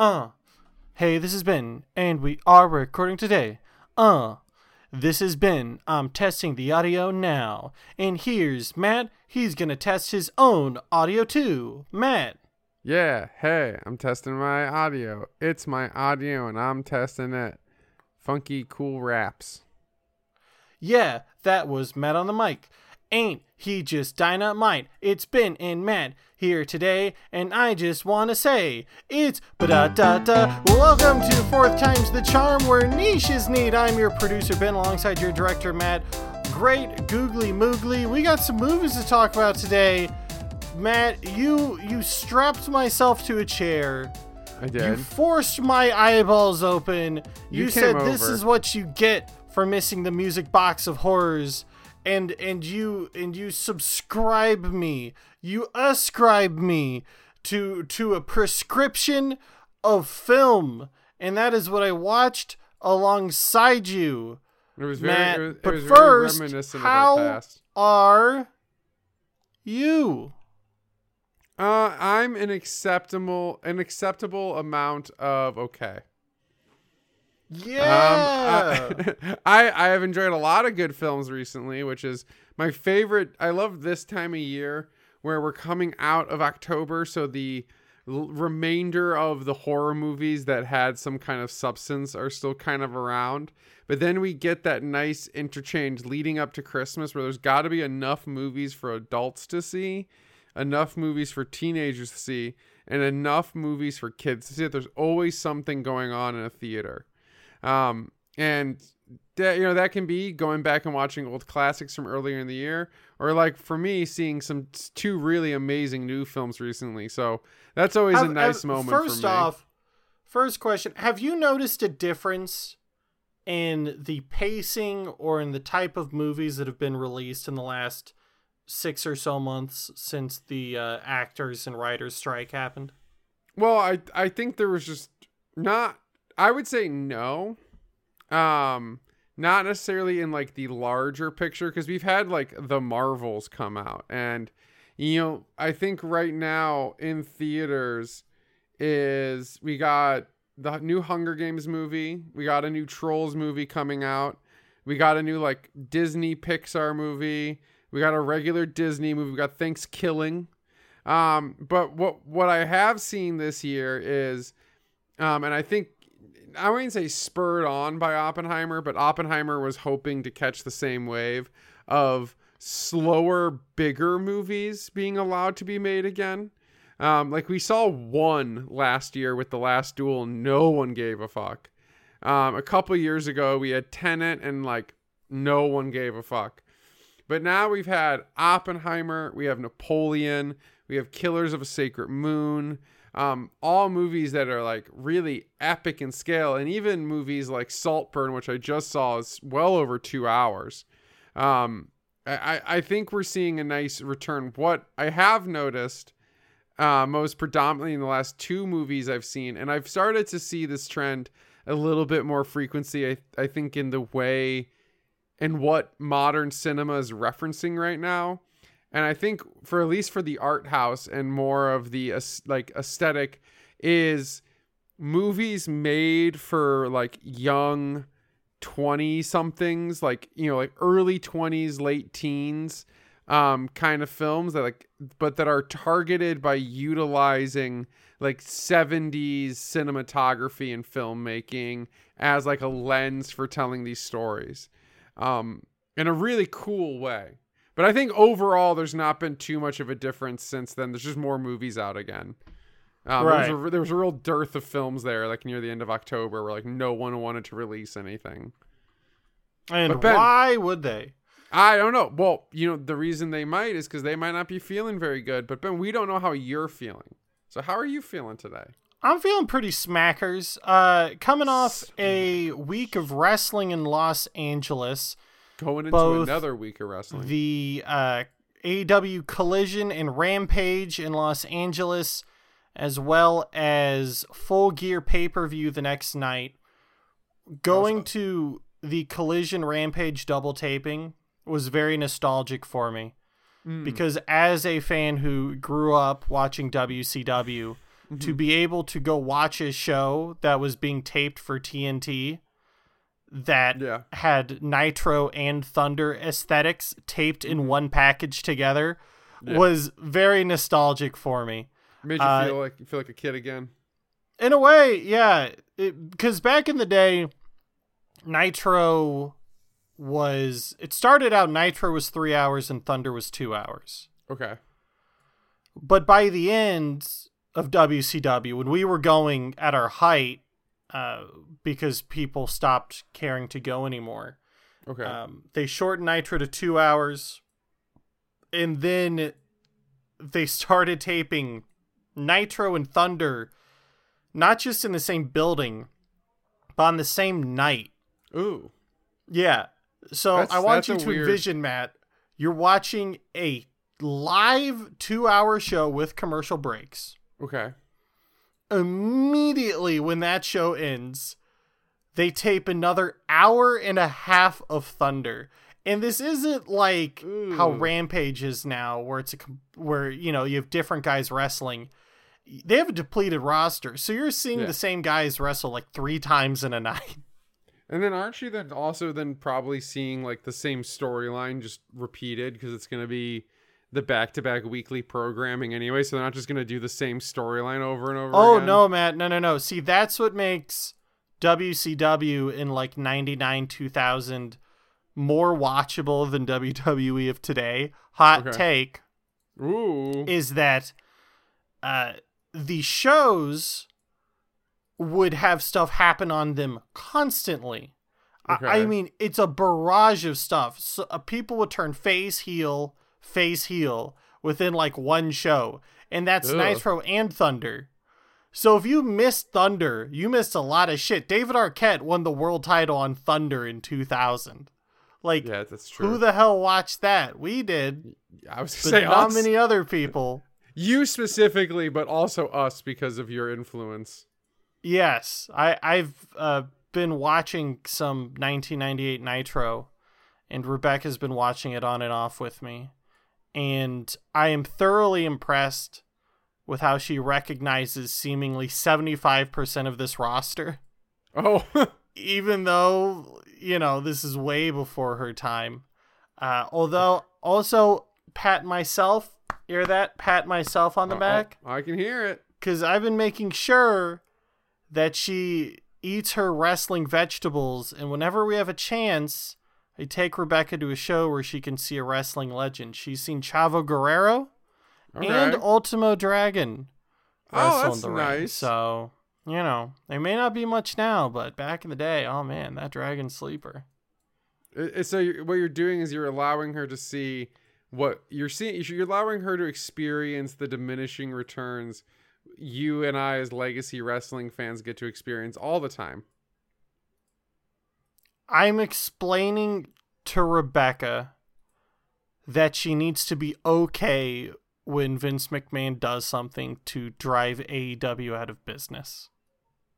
Uh. Hey, this is Ben, and we are recording today. Uh. This is Ben. I'm testing the audio now. And here's Matt. He's gonna test his own audio too. Matt. Yeah, hey, I'm testing my audio. It's my audio and I'm testing it. Funky cool raps. Yeah, that was Matt on the mic. Ain't he just dynamite? It's Ben and Matt here today, and I just wanna say it's da da da. Welcome to Fourth Time's the Charm, where niche is need. I'm your producer Ben, alongside your director Matt. Great googly moogly. We got some movies to talk about today. Matt, you you strapped myself to a chair. I did. You forced my eyeballs open. You, You said this is what you get for missing the music box of horrors. And and you and you subscribe me. You ascribe me to to a prescription of film. And that is what I watched alongside you. It was very, Matt, it was, it but first, very reminiscent how of our past. are you? Uh, I'm an acceptable, an acceptable amount of okay. Yeah. Um, I I have enjoyed a lot of good films recently, which is my favorite. I love this time of year where we're coming out of October, so the l- remainder of the horror movies that had some kind of substance are still kind of around. But then we get that nice interchange leading up to Christmas where there's got to be enough movies for adults to see, enough movies for teenagers to see, and enough movies for kids to see. That There's always something going on in a theater um and that you know that can be going back and watching old classics from earlier in the year or like for me seeing some two really amazing new films recently so that's always a nice have- moment First for me off, first question: Have you noticed a difference in the pacing or in the type of movies that have been released in the last six or so months since the uh, actors and writers strike happened? well i i think there was just not i would say no. Um not necessarily in like the larger picture because we've had like the marvels come out and you know i think right now in theaters is we got the new hunger games movie we got a new trolls movie coming out we got a new like disney pixar movie we got a regular disney movie we got thanksgiving. Um but what what i have seen this year is um and i think I wouldn't say spurred on by Oppenheimer, but Oppenheimer was hoping to catch the same wave of slower, bigger movies being allowed to be made again. Um, like we saw one last year with The Last Duel, no one gave a fuck. Um, a couple years ago, we had Tenet, and like no one gave a fuck. But now we've had Oppenheimer, we have Napoleon, we have Killers of a Sacred Moon, um, all movies that are like really epic in scale, and even movies like Saltburn, which I just saw, is well over two hours. Um, I, I- think we're seeing a nice return. What I have noticed uh, most predominantly in the last two movies I've seen, and I've started to see this trend a little bit more frequency, I, I think, in the way and what modern cinema is referencing right now and i think for at least for the art house and more of the like aesthetic is movies made for like young 20 somethings like you know like early 20s late teens um kind of films that like but that are targeted by utilizing like 70s cinematography and filmmaking as like a lens for telling these stories um in a really cool way but I think overall, there's not been too much of a difference since then. There's just more movies out again. Um, there, was Right. a, there was a real dearth of films there, like near the end of October, where like no one wanted to release anything. And Ben- why would they? I don't know. Well, you know, the reason they might is because they might not be feeling very good. But Ben, we don't know how you're feeling. So how are you feeling today? I'm feeling pretty smackers. Uh, coming off a week of wrestling in Los Angeles. Going into another week of wrestling. the uh, AEW Collision and Rampage in Los Angeles, as well as Full Gear pay per view the next night. Going Awesome. to the Collision Rampage double taping was very nostalgic for me Mm. because as a fan who grew up watching WCW, to be able to go watch a show that was being taped for TNT that Yeah. had Nitro and Thunder aesthetics taped in one package together Yeah. was very nostalgic for me. Made you Uh, feel like you feel like a kid again. In a way, yeah, because back in the day, Nitro was it started out Nitro was three hours and Thunder was two hours. Okay. But by the end of WCW, when we were going at our height, uh, because people stopped caring to go anymore, Okay. um, they shortened Nitro to two hours, and then they started taping Nitro and Thunder, not just in the same building, but on the same night. Ooh. Yeah. So That's- I want you to weird- envision, Matt, you're watching a live two hour show with commercial breaks. Okay. Immediately when that show ends, they tape another hour and a half of Thunder. And this isn't like how Rampage is now, where it's a where you know you have different guys wrestling. They have a depleted roster, so you're seeing Yeah. the same guys wrestle like three times in a night. And then aren't you then also then probably seeing like the same storyline just repeated because it's going to be the back-to-back weekly programming anyway, so they're not just going to do the same storyline over and over Oh again? no, Matt, no, no, no. See, that's what makes WCW in like '99, 2000 more watchable than WWE of today. Hot Okay. take Ooh. is that uh, the shows would have stuff happen on them constantly. I, I mean, it's a barrage of stuff. So, uh, people would turn face heel, face heel within like one show, and that's Ugh. Nitro and Thunder. So if you missed Thunder, you missed a lot of shit. David Arquette won the world title on Thunder in 2000. Like, yeah, that's true. who the hell watched that? We did, I was but going to say not us. many other people. You specifically, but also us because of your influence. Yes, I I've uh, been watching some 1998 Nitro, and Rebecca's been watching it on and off with me, and I am thoroughly impressed with how she recognizes seemingly 75% of this roster, Oh, even though you know this is way before her time. Uh, although also pat myself, hear that? Pat myself on the back Oh, I can hear it. because I've been making sure that she eats her wrestling vegetables, and whenever we have a chance, I take Rebecca to a show where she can see a wrestling legend. She's seen Chavo Guerrero Okay. and Ultimo Dragon Oh, that's in the ring. So you know, they may not be much now, but back in the day, oh man, that Dragon sleeper. So what you're doing is you're allowing her to see what you're seeing. You're allowing her to experience the diminishing returns you and I, as legacy wrestling fans, get to experience all the time. I'm explaining to Rebecca that she needs to be okay when Vince McMahon does something to drive AEW out of business.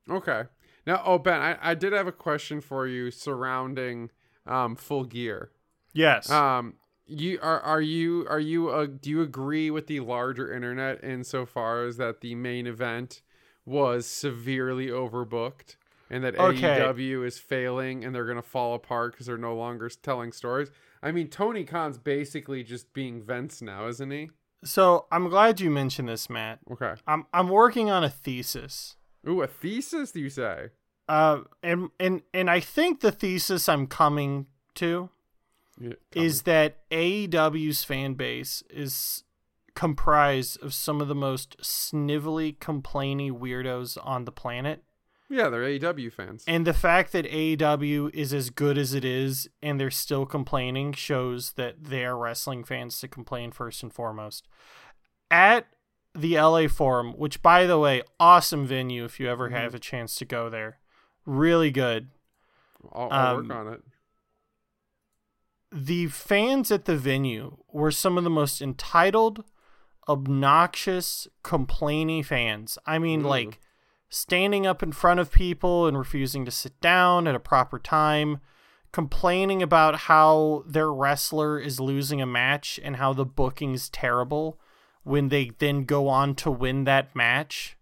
Okay. Now, oh Ben, I, I did have a question for you surrounding um, Full Gear. Yes. Um, you are are you are you uh, do you agree with the larger internet insofar as that the main event was severely overbooked and that Okay. AEW is failing and they're gonna fall apart because they're no longer telling stories? I mean, Tony Khan's basically just being Vince now, isn't he? so I'm glad you mentioned this, Matt. Okay. I'm I'm working on a thesis. Ooh, a thesis? Do you say? Uh, and and and I think the thesis I'm coming to Yeah, is that AEW's fan base is comprised of some of the most snivelly, complainy weirdos on the planet. Yeah, they're AEW fans. And the fact that AEW is as good as it is and they're still complaining shows that they are wrestling fans to complain first and foremost. At the LA Forum, which by the way, awesome venue if you ever Mhm. have a chance to go there. Really good. I'll, I'll um, work on it. The fans at the venue were some of the most entitled, obnoxious, complaining fans. I mean, Ooh. like standing up in front of people and refusing to sit down at a proper time, complaining about how their wrestler is losing a match and how the booking's terrible when they then go on to win that match.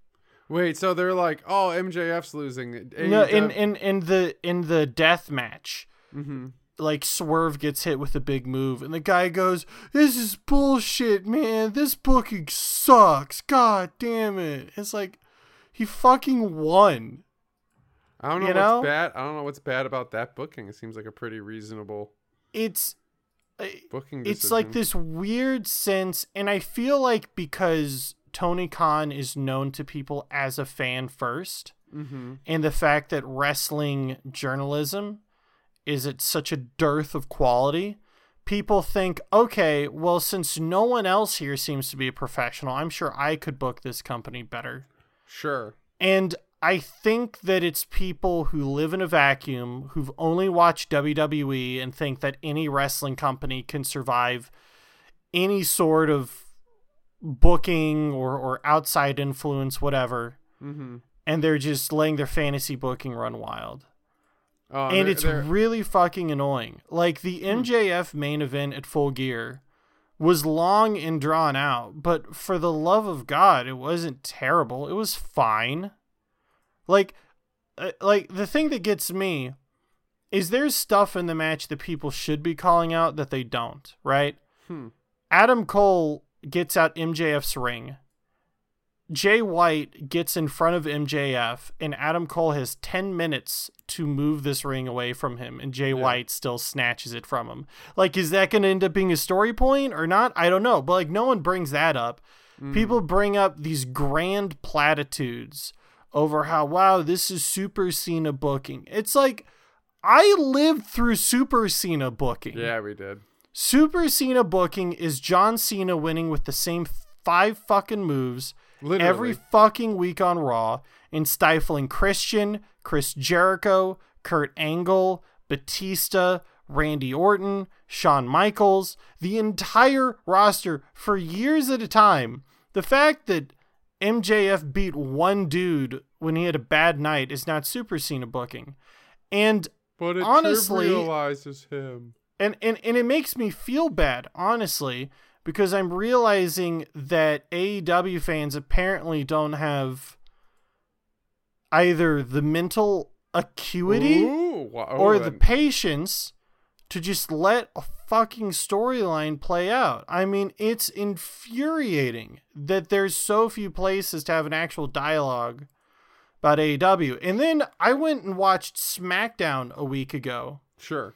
Wait, so they're like, oh, MJF's losing. No, in in in the in the death match, Mhm. like Swerve gets hit with a big move, and the guy goes, "This is bullshit, man. This booking sucks. God damn it!" It's like he fucking won. I don't know You what's know? bad. I don't know what's bad about that booking. It seems like a pretty reasonable It's I- booking. it's like this weird sense and i feel like because tony khan is known to people as a fan first Mhm. and the fact that wrestling journalism is at such a dearth of quality people think okay well since no one else here seems to be a professional i'm sure i could book this company better Sure. and I think that it's people who live in a vacuum, who've only watched WWE and think that any wrestling company can survive any sort of booking or, or outside influence, whatever. Mm-hmm. And they're just letting their fantasy booking run wild. Oh, and they're- it's they're- really fucking annoying. Like the MJF main event at Full Gear was long and drawn out, but for the love of God, it wasn't terrible. It was fine. Like, uh, like the thing that gets me is there's stuff in the match that people should be calling out that they don't. Right? Hmm. Adam Cole gets out MJF's ring. Jay White gets in front of MJF, and Adam Cole has 10 minutes to move this ring away from him, and Jay White still snatches it from him. Like, is that going to end up being a story point or not? I don't know. But, like, no one brings that up. Mm. People bring up these grand platitudes over how, wow, this is Super Cena booking. It's like, I lived through Super Cena booking. Yeah, we did. Super Cena booking is John Cena winning with the same five fucking moves Literally. every fucking week on Raw and stifling Christian, Chris Jericho, Kurt Angle, Batista, Randy Orton, Shawn Michaels, the entire roster for years at a time. The fact that MJF beat one dude when he had a bad night is not Super Cena booking. And but it honestly- trivializes him. and, and and it makes me feel bad honestly because i'm realizing that aew fans apparently don't have either the mental acuity Ooh, oh, or the patience to just let a fucking storyline play out. I mean it's infuriating that there's so few places to have an actual dialogue about aew and then i went and watched smackdown a week ago. Sure.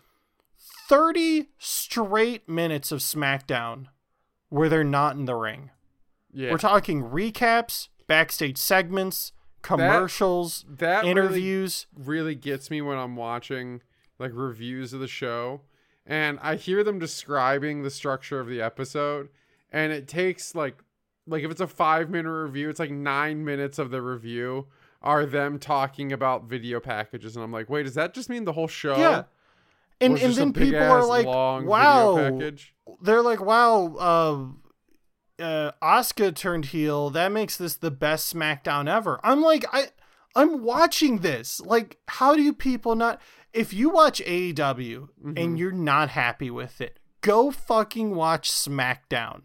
30 straight minutes of SmackDown where they're not in the ring. Yeah. We're talking recaps, backstage segments, commercials, that really- interviews. really gets me when I'm watching like reviews of the show and I hear them describing the structure of the episode and it takes like like if it's a 5 minute review it's like 9 minutes of the review are them talking about video packages and I'm like wait does that just mean the whole show yeah. And and then people are like, "Wow." They're like, "Wow, uh uh turned heel. That makes this the best SmackDown ever." I'm like, I I'm watching this. Like, how do you people not if you watch AEW Mm-hmm. and you're not happy with it, go fucking watch SmackDown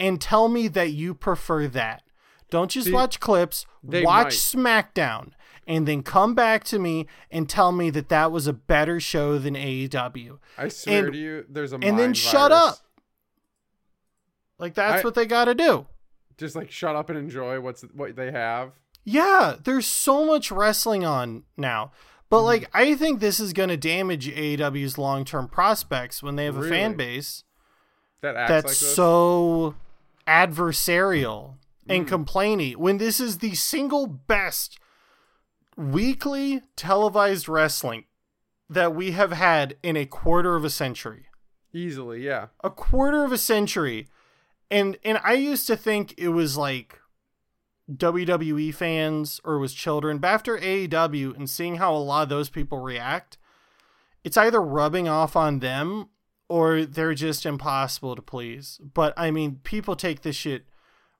and tell me that you prefer that. Don't just See, watch clips, watch SmackDown and then come back to me and tell me that that was a better show than AEW. I swear and- to you there's a and then mind shut up. Like that's I- what they got to do. just like shut up and enjoy what's what they have Yeah, there's so much wrestling on now. But Mm-hmm. like I think this is going to damage AEW's long-term prospects when they have a fan base that acts that's like so adversarial Mm. and complainy when this is the single best weekly televised wrestling that we have had in a quarter of a century. easily yeah. A quarter of a century. And and i used to think it was like wwe fans or it was children but after aew and seeing how a lot of those people react it's either rubbing off on them or they're just impossible to please. But i mean people take this shit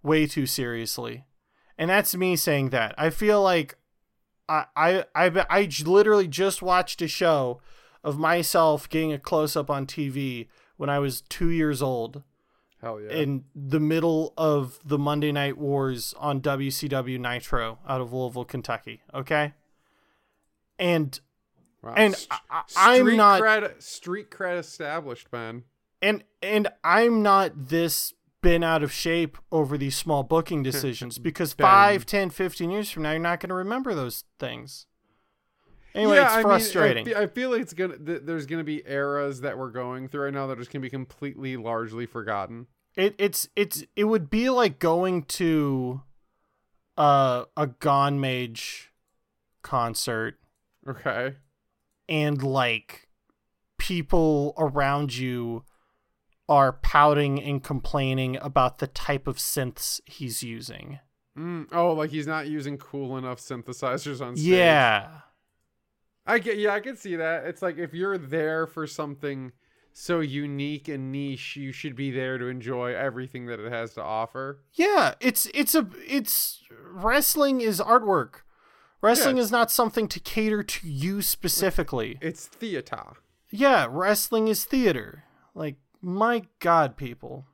way too seriously. And that's me saying that. I feel like i i i, I literally just watched a show of myself getting a close up on TV when I was two years old Hell yeah. in the middle of the Monday Night Wars on WCW Nitro out of Louisville, Kentucky. Okay, and Wow. and St- I, I'm not cred, street cred established, man. and and I'm not this been out of shape over these small booking decisions because Ben. five, ten, fifteen years from now, you're not going to remember those things. Anyway, yeah, it's I mean, I frustrating. I, feel like it's gonna. Th- there's gonna be eras that we're going through right now that are just gonna be completely, largely forgotten. it it's it's it would be like going to uh, a Gone Mage concert Okay. and like people around you are pouting and complaining about the type of synths he's using. Mm, oh, like he's not using cool enough synthesizers on stage. Yeah. I get. Yeah, I can see that. It's like if you're there for something so unique and niche, you should be there to enjoy everything that it has to offer. Yeah, it's it's a it's wrestling is artwork. Wrestling Yeah. is not something to cater to you specifically. It's theater. Yeah, wrestling is theater. Like my god, people.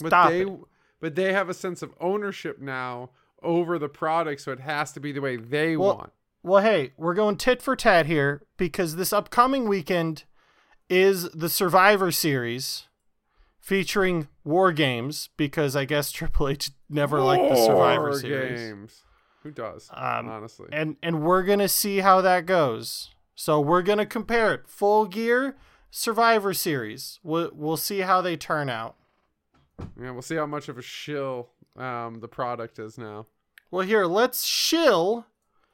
But Stop they, it. but they have a sense of ownership now over the product, so it has to be the way they Well, want. Well, hey, we're going tit for tat here because this upcoming weekend is the Survivor Series featuring War Games because I guess Triple H never liked the Survivor War Series. Games. Who does? Um, honestly. and and we're gonna see how that goes. So we're gonna compare it, full gear Survivor Series. We'll we'll see how they turn out. yeah, we'll see how much of a shill um, the product is now. Well, here let's shill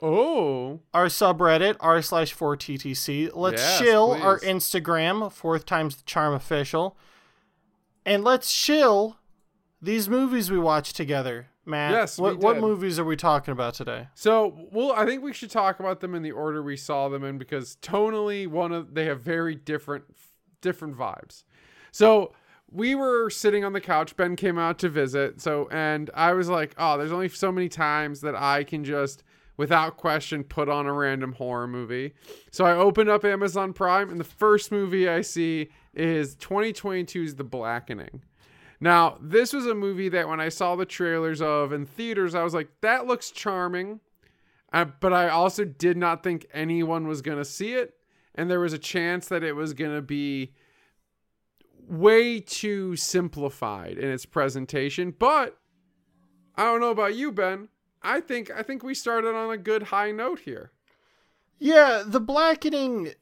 Oh, our subreddit r slash 4ttc. Let's Yes, shill our. Instagram fourth times the charm official, and let's shill these movies we watched together. Matt, Yes, what what movies are we talking about today? So, well, I think we should talk about them in the order we saw them in because tonally, one of they have very different different vibes. So we were sitting on the couch. Ben came out to visit. So, and I was like, oh, there's only so many times that I can just, without question, put on a random horror movie. So I opened up Amazon Prime, and the first movie I see is 2022's The Blackening. Now, this was a movie that when I saw the trailers of in theaters, I was like, that looks charming. Uh, but I also did not think anyone was going to see it. And there was a chance that it was going to be way too simplified in its presentation. But I don't know about you, Ben. I think I think we started on a good high note here. Yeah, the blackening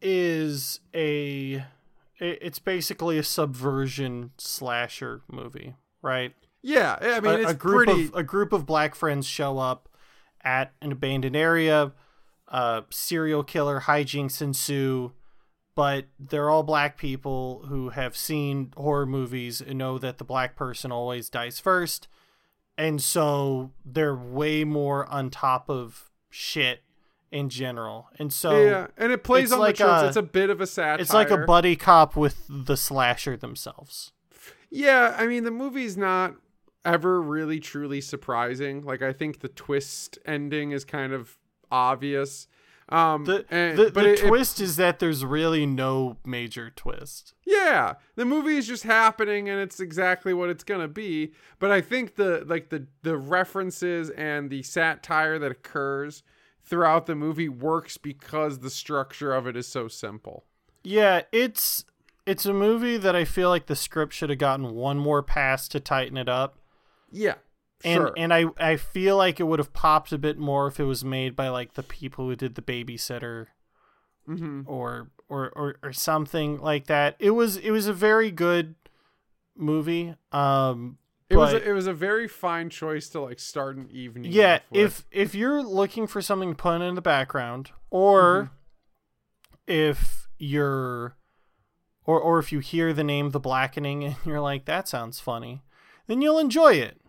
is a it's basically a subversion slasher movie, right? Yeah, I mean a, it's a group pretty. of a group of black friends show up at an abandoned area. Uh, serial killer hijinks ensue, but they're all black people who have seen horror movies and know that the black person always dies first, and so they're way more on top of shit in general. And so yeah, and it plays on like the tropes. a- it's a bit of a satire. it's like a buddy cop with the slasher themselves. Yeah, I mean the movie's not ever really truly surprising. Like I think the twist ending is kind of obvious. Um The and- the, but the it- it- twist is that there's really no major twist. yeah, the movie is just happening and it's exactly what it's going to be, but I think the like the the references and the satire that occurs throughout the movie works because the structure of it is so simple. Yeah, it's it's a movie that I feel like the script should have gotten one more pass to tighten it up. Yeah. And sure. and I I feel like it would have popped a bit more if it was made by like the people who did the babysitter Mhm. or or or, or something like that. It was it was a very good movie. Um It was a, it was a very fine choice to like start an evening. yeah if if you're looking for something to put in the background or mm-hmm. if you're or or if you hear the name the blackening and you're like that sounds funny then you'll enjoy it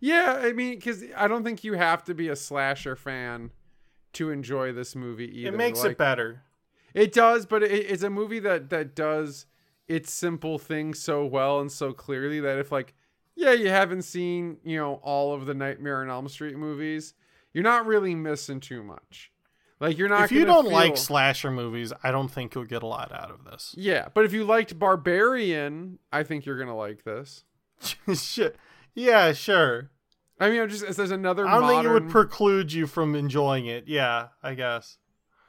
Yeah, I mean, because I don't think you have to be a slasher fan to enjoy this movie either. it makes Like, it better It does, but it, it's a movie that that does its simple thing so well and so clearly that if like, yeah, you haven't seen you know all of the Nightmare on Elm Street movies, you're not really missing too much. Like you're not. if you don't like slasher movies, I don't think you'll get a lot out of this. yeah, but if you liked Barbarian, I think you're gonna like this. Shit. Yeah, sure. I mean, I'm just there's another. I don't think it would preclude you from enjoying it. Yeah, I guess.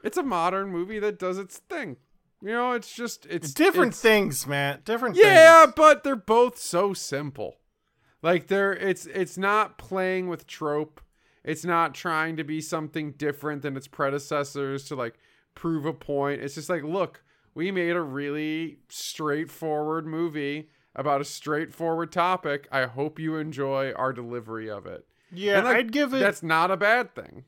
it's a modern movie that does its thing. You know, it's just it's different it's- things, man. Different Yeah, things. but they're both so simple. Like they're it's it's not playing with trope. It's not trying to be something different than its predecessors to like prove a point. It's just like, look, we made a really straightforward movie about a straightforward topic. I hope you enjoy our delivery of it. Yeah, like, I'd give it. That's not a bad thing.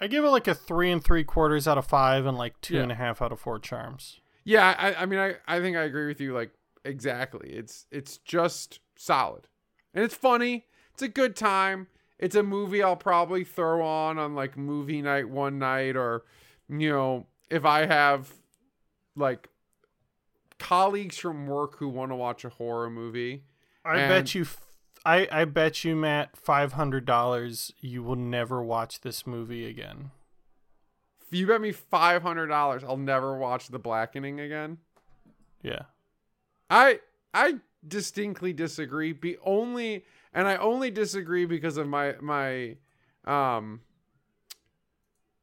I give it like a three and three quarters out of five, and like two Yeah. and a half out of four charms. Yeah, I, I mean, I, I think I agree with you. Like exactly, it's it's just solid, and it's funny. It's a good time. It's a movie I'll probably throw on on like movie night one night, or you know, if I have like colleagues from work who want to watch a horror movie. I And- bet you. f- I I bet you, Matt, five hundred dollars. You will never watch this movie again. If you bet me five hundred dollars, I'll never watch The Blackening again. Yeah. I I distinctly disagree. Be only and I only disagree because of my my um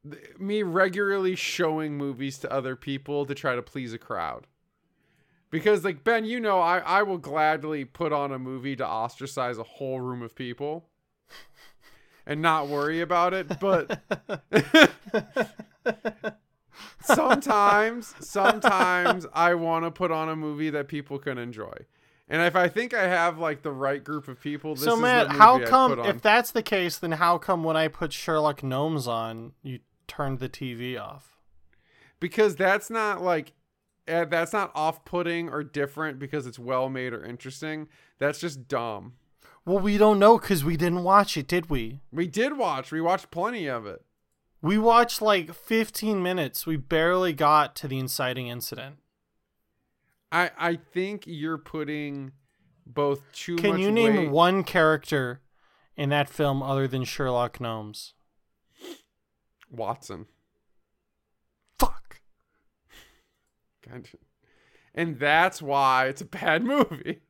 th- me regularly showing movies to other people to try to please a crowd. Because like Ben, you know, I I will gladly put on a movie to ostracize a whole room of people and not worry about it, but sometimes sometimes i want to put on a movie that people can enjoy and if i think i have like the right group of people this so Matt, how come if that's the case, then how come when I put Sherlock Gnomes on, you turned the TV off? because that's not like eh, that's not off-putting or different because it's well made or interesting that's just dumb Well, we don't know because we didn't watch it, did we? we did watch we watched plenty of it We watched like 15 minutes. We barely got to the inciting incident. I i think you're putting both too Can you name weight- one character in that film other than Sherlock Gnomes? watson Fuck. And that's why it's a bad movie.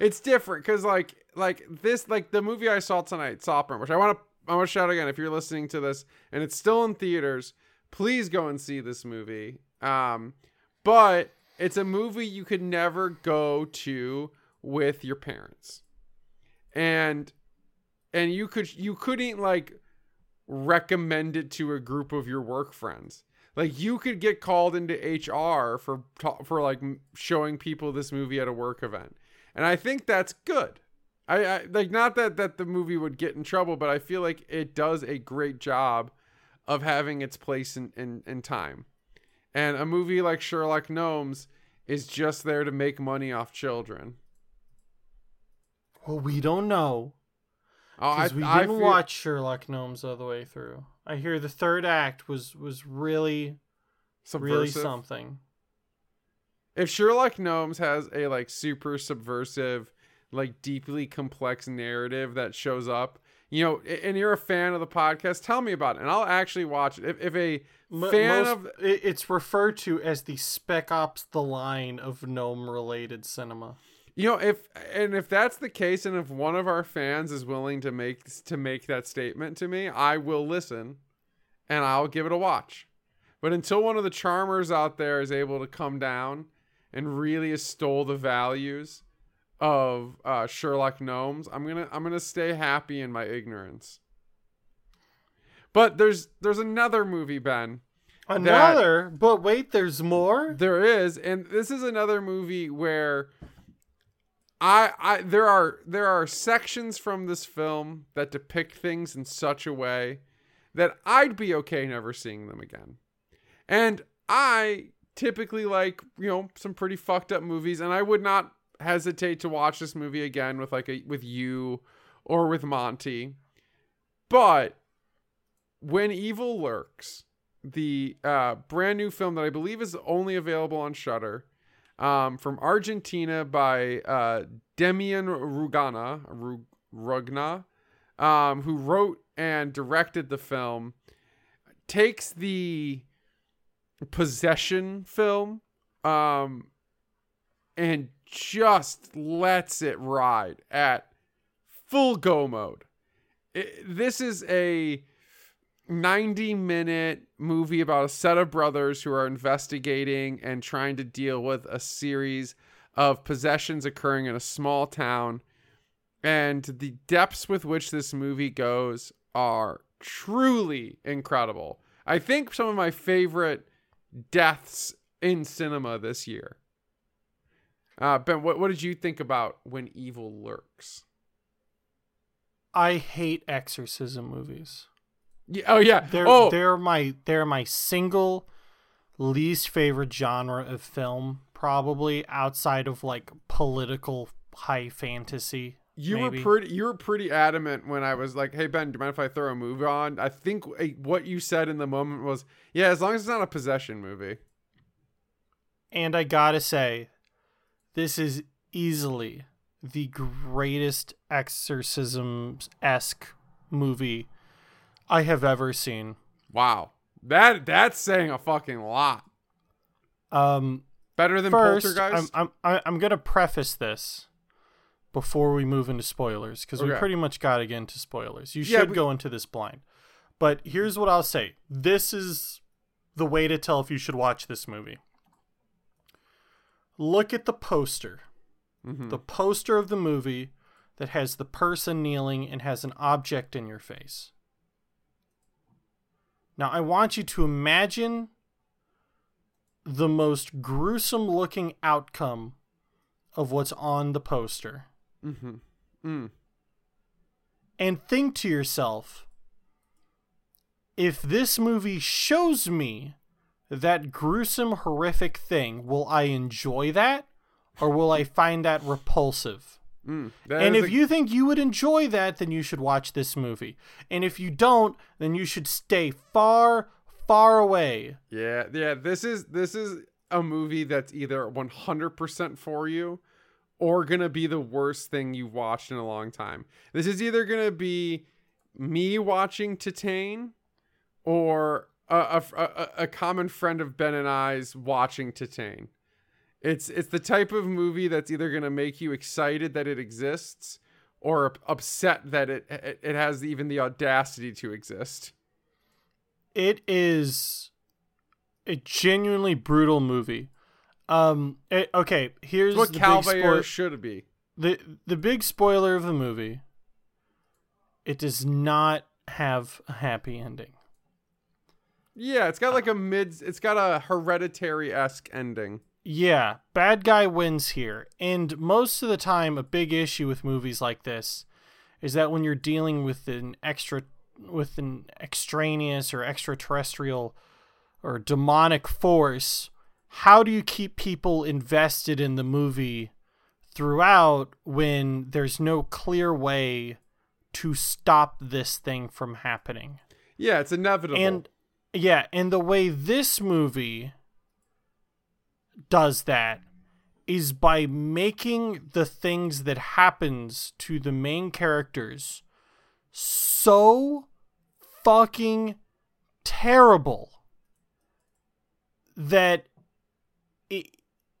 it's different because like like this like the movie I saw tonight, Saltburn, which I want to I want to shout again if you're listening to this and it's still in theaters, please go and see this movie. Um, but it's a movie you could never go to with your parents, and and you could you couldn't like recommend it to a group of your work friends. Like you could get called into HR for for like showing people this movie at a work event, and I think that's good. I, I like not that that the movie would get in trouble, but I feel like it does a great job of having its place in in, in time. And a movie like Sherlock Gnomes is just there to make money off children. Well, we don't know Oh, I, because we I didn't feel- watch Sherlock Gnomes all the way through. I hear the third act was was really really something. if Sherlock Gnomes has a like super subversive, like deeply complex narrative that shows up, you know, and you're a fan of the podcast, tell me about it, and I'll actually watch it. If, if a M- fan most- of it's referred to as the Spec Ops: The Line of gnome related cinema. you know if and if that's the case, and if one of our fans is willing to make to make that statement to me, I will listen, and I'll give it a watch. But until one of the charmers out there is able to come down and really extol the values of uh, Sherlock Gnomes, I'm gonna I'm gonna stay happy in my ignorance. But there's there's another movie, Ben. Another, but wait, there's more. There is, and this is another movie where I I there are there are sections from this film that depict things in such a way that I'd be okay never seeing them again. And I typically like, you know, some pretty fucked up movies and I would not hesitate to watch this movie again with like a with you or with Monte. But when Evil Lurks, the uh, brand new film that I believe is only available on Shudder, um, from Argentina by uh, Demian Rugana, Ru- Rugna, um, who wrote and directed the film. takes the possession film um and just lets it ride at full go mode. It, this is a 90 minute movie about a set of brothers who are investigating and trying to deal with a series of possessions occurring in a small town. And the depths with which this movie goes are truly incredible. I think some of my favorite deaths in cinema this year. Uh, ben, what, what did you think about When Evil Lurks? I hate exorcism movies. Yeah, oh yeah. They're oh, they're my they're my single least favorite genre of film, probably outside of like political high fantasy. you maybe. were pretty you were pretty adamant when I was like, "Hey Ben, do you mind if I throw a movie on?" I think uh, what you said in the moment was, "Yeah, as long as it's not a possession movie." And I gotta say, this is easily the greatest exorcism esque movie I have ever seen. Wow, that that's saying a fucking lot. Um, Better than first, Poltergeist. I'm I'm I'm gonna preface this before we move into spoilers because we pretty much got to get into spoilers. You Yeah, should we- go into this blind. But here's what I'll say: this is the way to tell if you should watch this movie. Look at the poster, Mhm. the poster of the movie that has the person kneeling and has an object in your face. Now, I want you to imagine the most gruesome looking outcome of what's on the poster Mhm. Mm. and think to yourself if this movie shows me that gruesome, horrific thing, will I enjoy that or will I find that repulsive? Mm. That and if a- you think you would enjoy that, then you should watch this movie. And if you don't, then you should stay far, far away. Yeah, yeah. This is this is a movie that's either 100% for you or gonna be the worst thing you've watched in a long time. This is either gonna be me watching Titane or a, a, a, common friend of Ben and I's watching Titane. It's it's the type of movie that's either gonna make you excited that it exists or upset that it it, it has even the audacity to exist. It is a genuinely brutal movie. Um. it- okay. Here's It's what the Cal big Bayer spoil- should be. the the big spoiler of the movie. It does not have a happy ending. Yeah, it's got uh, like a mid. It's got a hereditary esque ending. Yeah, bad guy wins here. And most of the time, a big issue with movies like this is that when you're dealing with an extra, with an extraneous or extraterrestrial or demonic force, how do you keep people invested in the movie throughout when there's no clear way to stop this thing from happening? Yeah, it's inevitable. And yeah, and the way this movie does that is by making the things that happens to the main characters so fucking terrible that it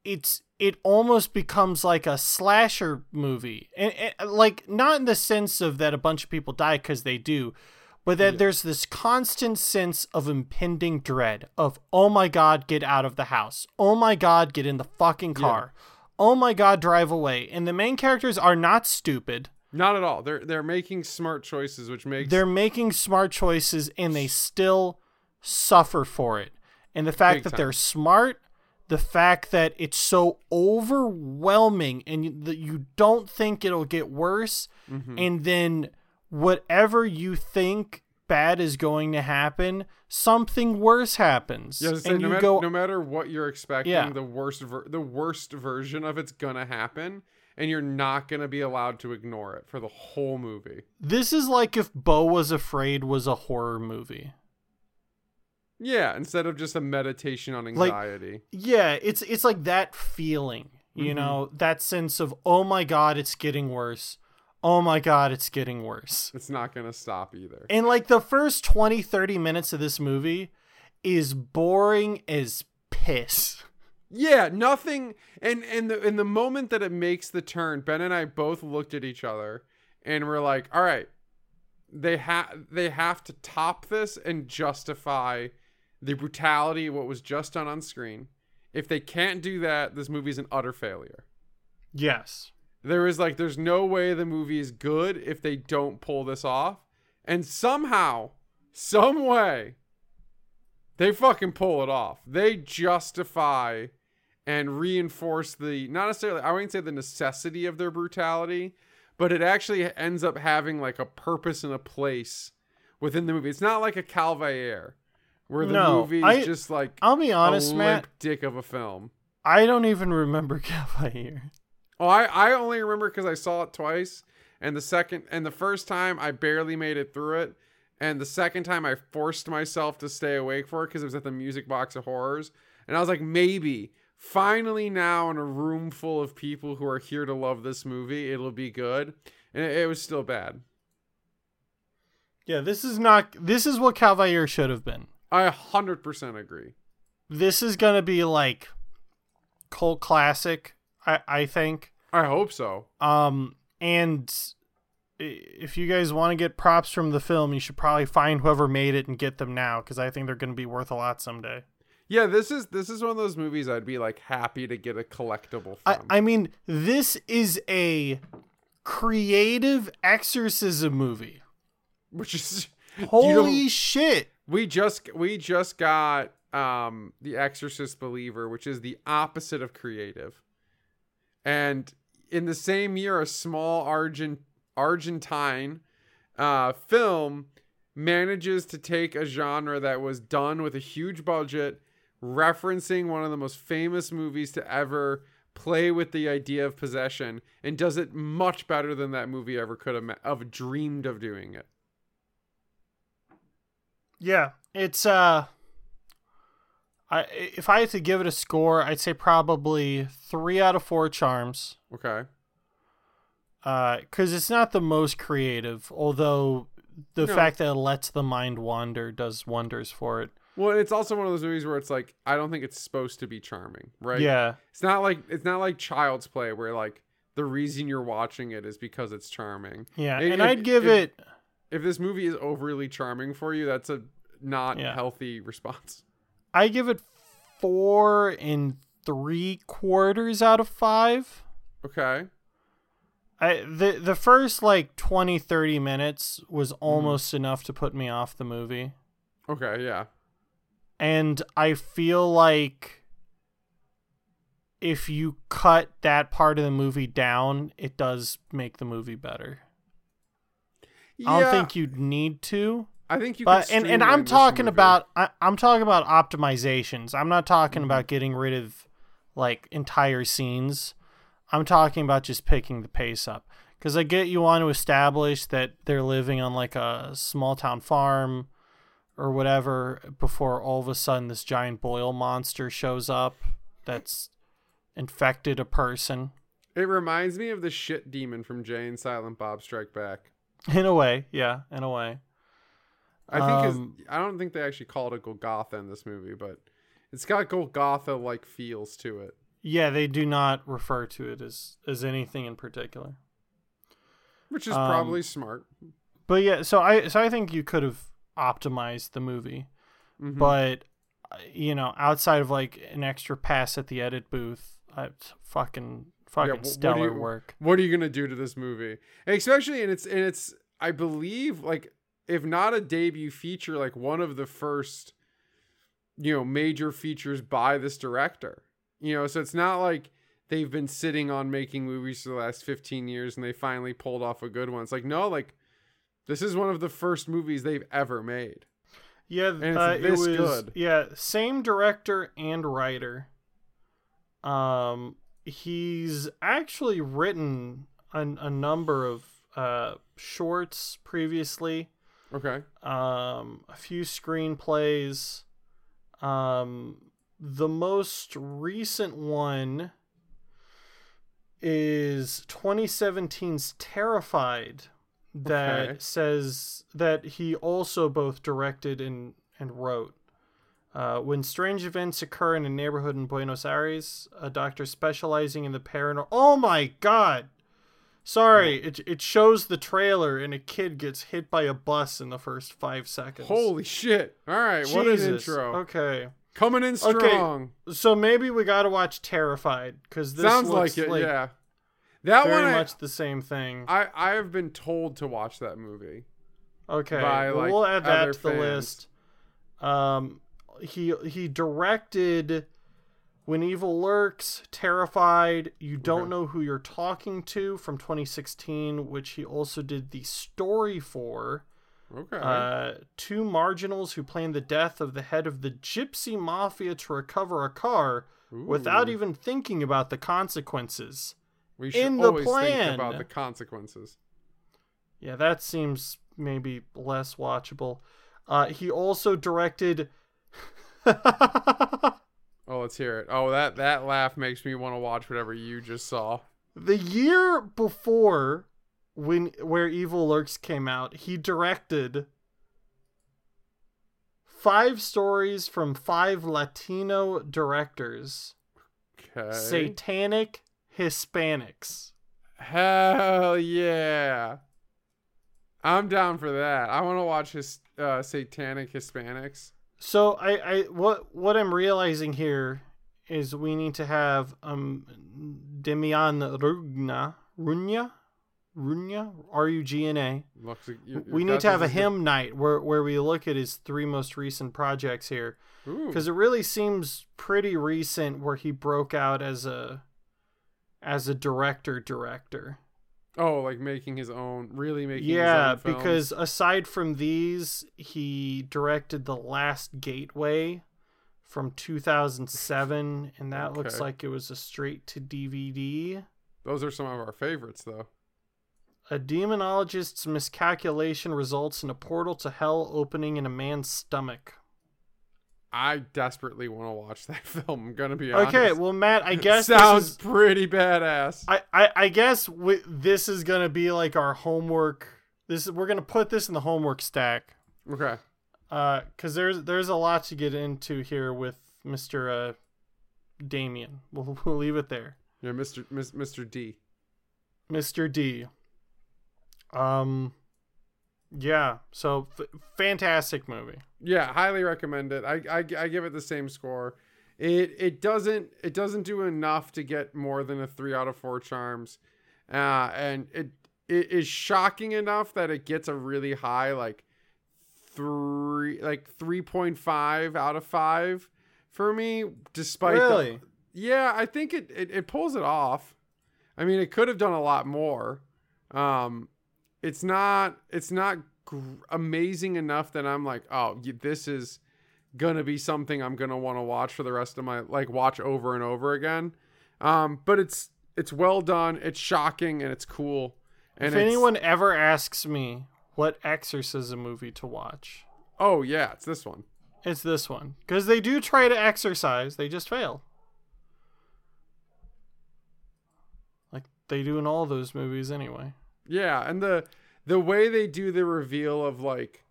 it's it almost becomes like a slasher movie. And, and like not in the sense of that a bunch of people die because they do but that there's this constant sense of impending dread of oh my god get out of the house. Oh my god get in the fucking car. Oh my god drive away. And the main characters are not stupid. Not at all. They're they're making smart choices, which makes they're making smart choices and they still suffer for it. And the fact Big that time. they're smart the fact that it's so overwhelming and you, that you don't think it'll get worse Mm-hmm. and then whatever you think bad is going to happen something worse happens Yeah, and no, you matter, go no matter what you're expecting, Yeah. the worst ver- the worst version of it's gonna happen, and you're not gonna be allowed to ignore it for the whole movie. this is like if Beau was afraid was a horror movie Yeah, instead of just a meditation on Like- anxiety. yeah it's it's like that feeling you Mhm. know that sense of oh my god it's getting worse oh my god, it's getting worse. It's not going to stop either. And like the first 20, 30 minutes of this movie is boring as piss. Yeah, nothing and and the in the moment that it makes the turn, Ben and I both looked at each other and we're like, "All right, they have they have to top this and justify the brutality of what was just done on screen. If they can't do that, this movie's an utter failure." Yes. There is like there's no way the movie is good if they don't pull this off. And somehow, some way, they fucking pull it off. They justify and reinforce the not necessarily I wouldn't say the necessity of their brutality, but it actually ends up having like a purpose and a place within the movie. It's not like a Calvaire where the No, movie is just like I'll be honest, a Matt. dick of a film. I don't even remember Cavalier. Oh, I, I only remember because I saw it twice, and the second and the first time I barely made it through it, and the second time I forced myself to stay awake for it because it was at the Music Box of Horrors, and I was like, maybe finally now in a room full of people who are here to love this movie, it'll be good, and it, it was still bad. Yeah, this is not. This is what Cavalier should have been. I hundred percent agree. This is gonna be like cult classic. I I think. I hope so. Um, and if you guys want to get props from the film, you should probably find whoever made it and get them now because I think they're gonna be worth a lot someday. Yeah, this is this is one of those movies I'd be like happy to get a collectible I, from. I mean, this is a creative exorcism movie. which is you don't- Holy shit! We just we just got um The Exorcist Believer, which is the opposite of creative. And in the same year a small Argent Argentine uh film manages to take a genre that was done with a huge budget referencing one of the most famous movies to ever play with the idea of possession and does it much better than that movie ever could have, have dreamed of doing it. Yeah, it's uh I if I had to give it a score, I'd say probably 3 out of 4 charms. Okay. Uh cuz it's not the most creative, although the No. fact that it lets the mind wander does wonders for it. Well, it's also one of those movies where it's like I don't think it's supposed to be charming, right? Yeah. It's not like it's not like Child's Play where like the reason you're watching it is because it's charming. Yeah, If- and if- I'd give if- it If this movie is overly charming for you, that's a not Yeah. healthy response. I give it 4 and 3 quarters out of 5. Okay. I the the first like 20 30 minutes Mm-hmm. was almost enough to put me off the movie. Okay, yeah. And I feel like if you cut that part of the movie down, it does make the movie better. Yeah. I don't think you'd need to. I think you But and, and I'm talking about I, I'm talking about optimizations. I'm not talking Mm-hmm. about getting rid of like entire scenes. I'm talking about just picking the pace up. Because I get you want to establish that they're living on like a small town farm or whatever before all of a sudden this giant boil monster shows up that's infected a person. It reminds me of the shit demon from Jay and Silent Bob Strike Back. In a way, yeah, in a way. I think Um, I don't think they actually called it a Golgotha in this movie, but it's got Golgotha like feels to it. Yeah, they do not refer to it as as anything in particular. Which is Um, probably smart. But yeah, so I so I think you could have optimized the movie, Mhm. but uh, you know, outside of like an extra pass at the edit booth, uh, it's fucking fucking wh- what stellar you- work. what are you gonna do to this movie And especially and its and its i believe like if not a debut feature like one of the first you know major features by this director you know so it's not like they've been sitting on making movies for the last 15 years and they finally pulled off a good one it's like no like this is one of the first movies they've ever made Yeah, uh, it was good. yeah, same director and writer. Um, he's actually written a, a number of uh shorts previously. Okay um, a few screenplays. Um, the most recent one is 2017's Terrified that Okay. says that he also both directed and, and wrote. Uh, when strange events occur in a neighborhood in Buenos Aires, a doctor specializing in the paranormal. Oh my god! Sorry, it, it shows the trailer and a kid gets hit by a bus in the first five seconds. Holy shit! All right, what an intro. Okay. Coming in strong. Okay. So maybe we gotta watch Terrified because this Sounds looks like it. yeah. That very one, I, much the same thing. I I have been told to watch that movie. Okay, by, like, we'll add that to the list. Um, he he directed When Evil Lurks, Terrified, You Don't Okay. Know Who You're Talking to from 2016, which he also did the story for. Okay. Uh, two marginals who plan the death of the head of the gypsy mafia to recover a car without even thinking about the consequences. we should in the always plan. think about the consequences. Yeah, that seems maybe less watchable. Uh, he also directed. Oh, let's hear it. Oh, that that laugh makes me want to watch whatever you just saw. the year before when where evil lurks came out he directed five stories from five latino directors Okay. satanic hispanics Hell yeah. I'm down for that. I want to watch his uh, satanic Hispanics. So i i what what i'm realizing here is we need to have um demian rugna runya runya r-u-g-n-a Looks like your- your we need to have a as good- hymn night where, where we look at his three most recent projects here. Because it really seems pretty recent where he broke out as a as a director director Oh, like making his own, really making. yeah his own films. because aside from these he directed the last gateway from 2007 and that looks like it was a straight to dvd those are some of our favorites, though. a demonologist's miscalculation results in a portal to hell opening in a man's stomach I desperately want to watch that film. I'm gonna be honest. Okay, well, Matt, I guess this sounds is, pretty badass. I, I, I guess wi- this is gonna be like our homework. This we're gonna put this in the homework stack, Okay. uh, because there's there's a lot to get into here with Mister uh, Damien. We'll, we'll leave it there, Yeah, Mr. Mr. D. Mister D. Um, yeah. So f- fantastic movie. Yeah, highly recommend it. I, I I give it the same score. It it doesn't it doesn't do enough to get more than a three out of four charms, uh, and it it is shocking enough that it gets a really high like three like three point five out of five for me. Despite the- Really? yeah, I think it, it it pulls it off. I mean, it could have done a lot more. Um, it's not it's not gr- amazing enough that I'm like, oh, this is gonna be something I'm gonna want to watch for the rest of my like watch over and over again. Um, but it's it's well done. It's shocking and it's cool. And if it's- anyone ever asks me what exorcism movie to watch, oh yeah, it's this one. It's this one because they do try to exercise, they just fail. Like they do in all those movies anyway. Yeah, and the the way they do the reveal of like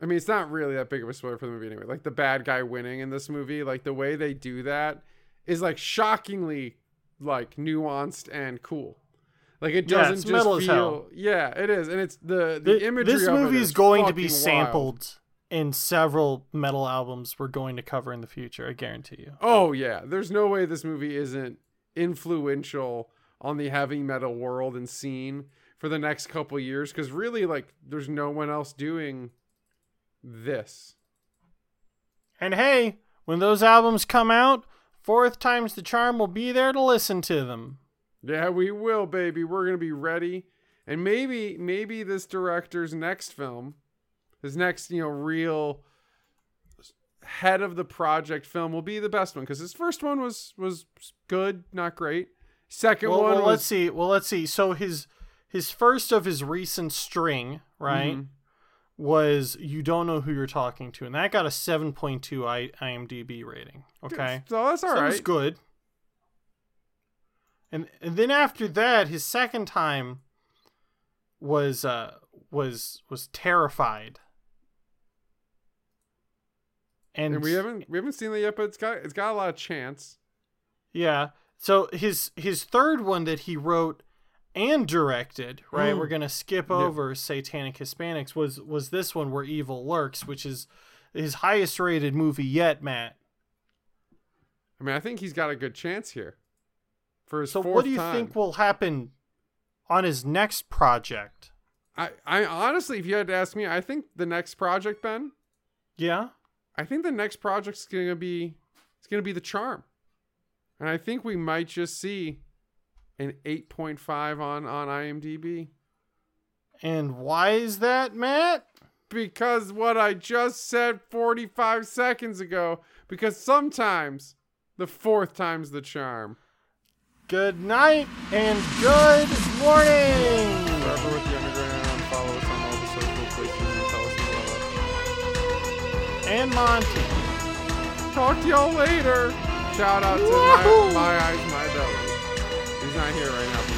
I mean, it's not really that big of a spoiler for the movie anyway. Like the bad guy winning in this movie, like the way they do that is like shockingly like nuanced and cool. Like it doesn't it's just feel hell. Yeah, it is. And it's the the Th- imagery this movie is going to be fucking wild. sampled in several metal albums we're going to cover in the future. I guarantee you. Oh yeah, there's no way this movie isn't influential on the heavy metal world and scene for the next couple years cuz really like there's no one else doing this. And hey, when those albums come out, fourth time's the charm will be there to listen to them. Yeah, we will, baby. We're gonna be ready, and maybe, maybe this director's next film, his next, you know, real head of the project film will be the best one because his first one was was good, not great. Second Well, one well, was let's see. Well, let's see. So his his first of his recent string, right? Mhm. was you don't know who you're talking to, and that got a 7.2 I- IMDb rating. Okay, so that's all so right. was good. And and then after that, his second time was uh was was terrified. And, And we haven't we haven't seen that yet, but it's got it's got a lot of chance. yeah. So his his third one that he wrote and directed, right? Mm. We're gonna skip Yeah. over Satanic Hispanics. Was was this one where evil lurks, which is his highest rated movie yet, Matt. I mean, I think he's got a good chance here for his So what do you time. think will happen on his next project? I, I honestly, if you had to ask me, I think the next project, Ben, Yeah. I think the next project's gonna be it's gonna be the charm, and I think we might just see an eight point five on on IMDb And why is that, Matt? because what I just said forty five seconds ago. Because sometimes the fourth time's the charm. Good night and good morning. Forever with the underground. Follow us on all the social places and tell us you love us. And Monte. Talk to y'all later. Shout out to Woohoo! my, my eyes, my belly. Not here right now.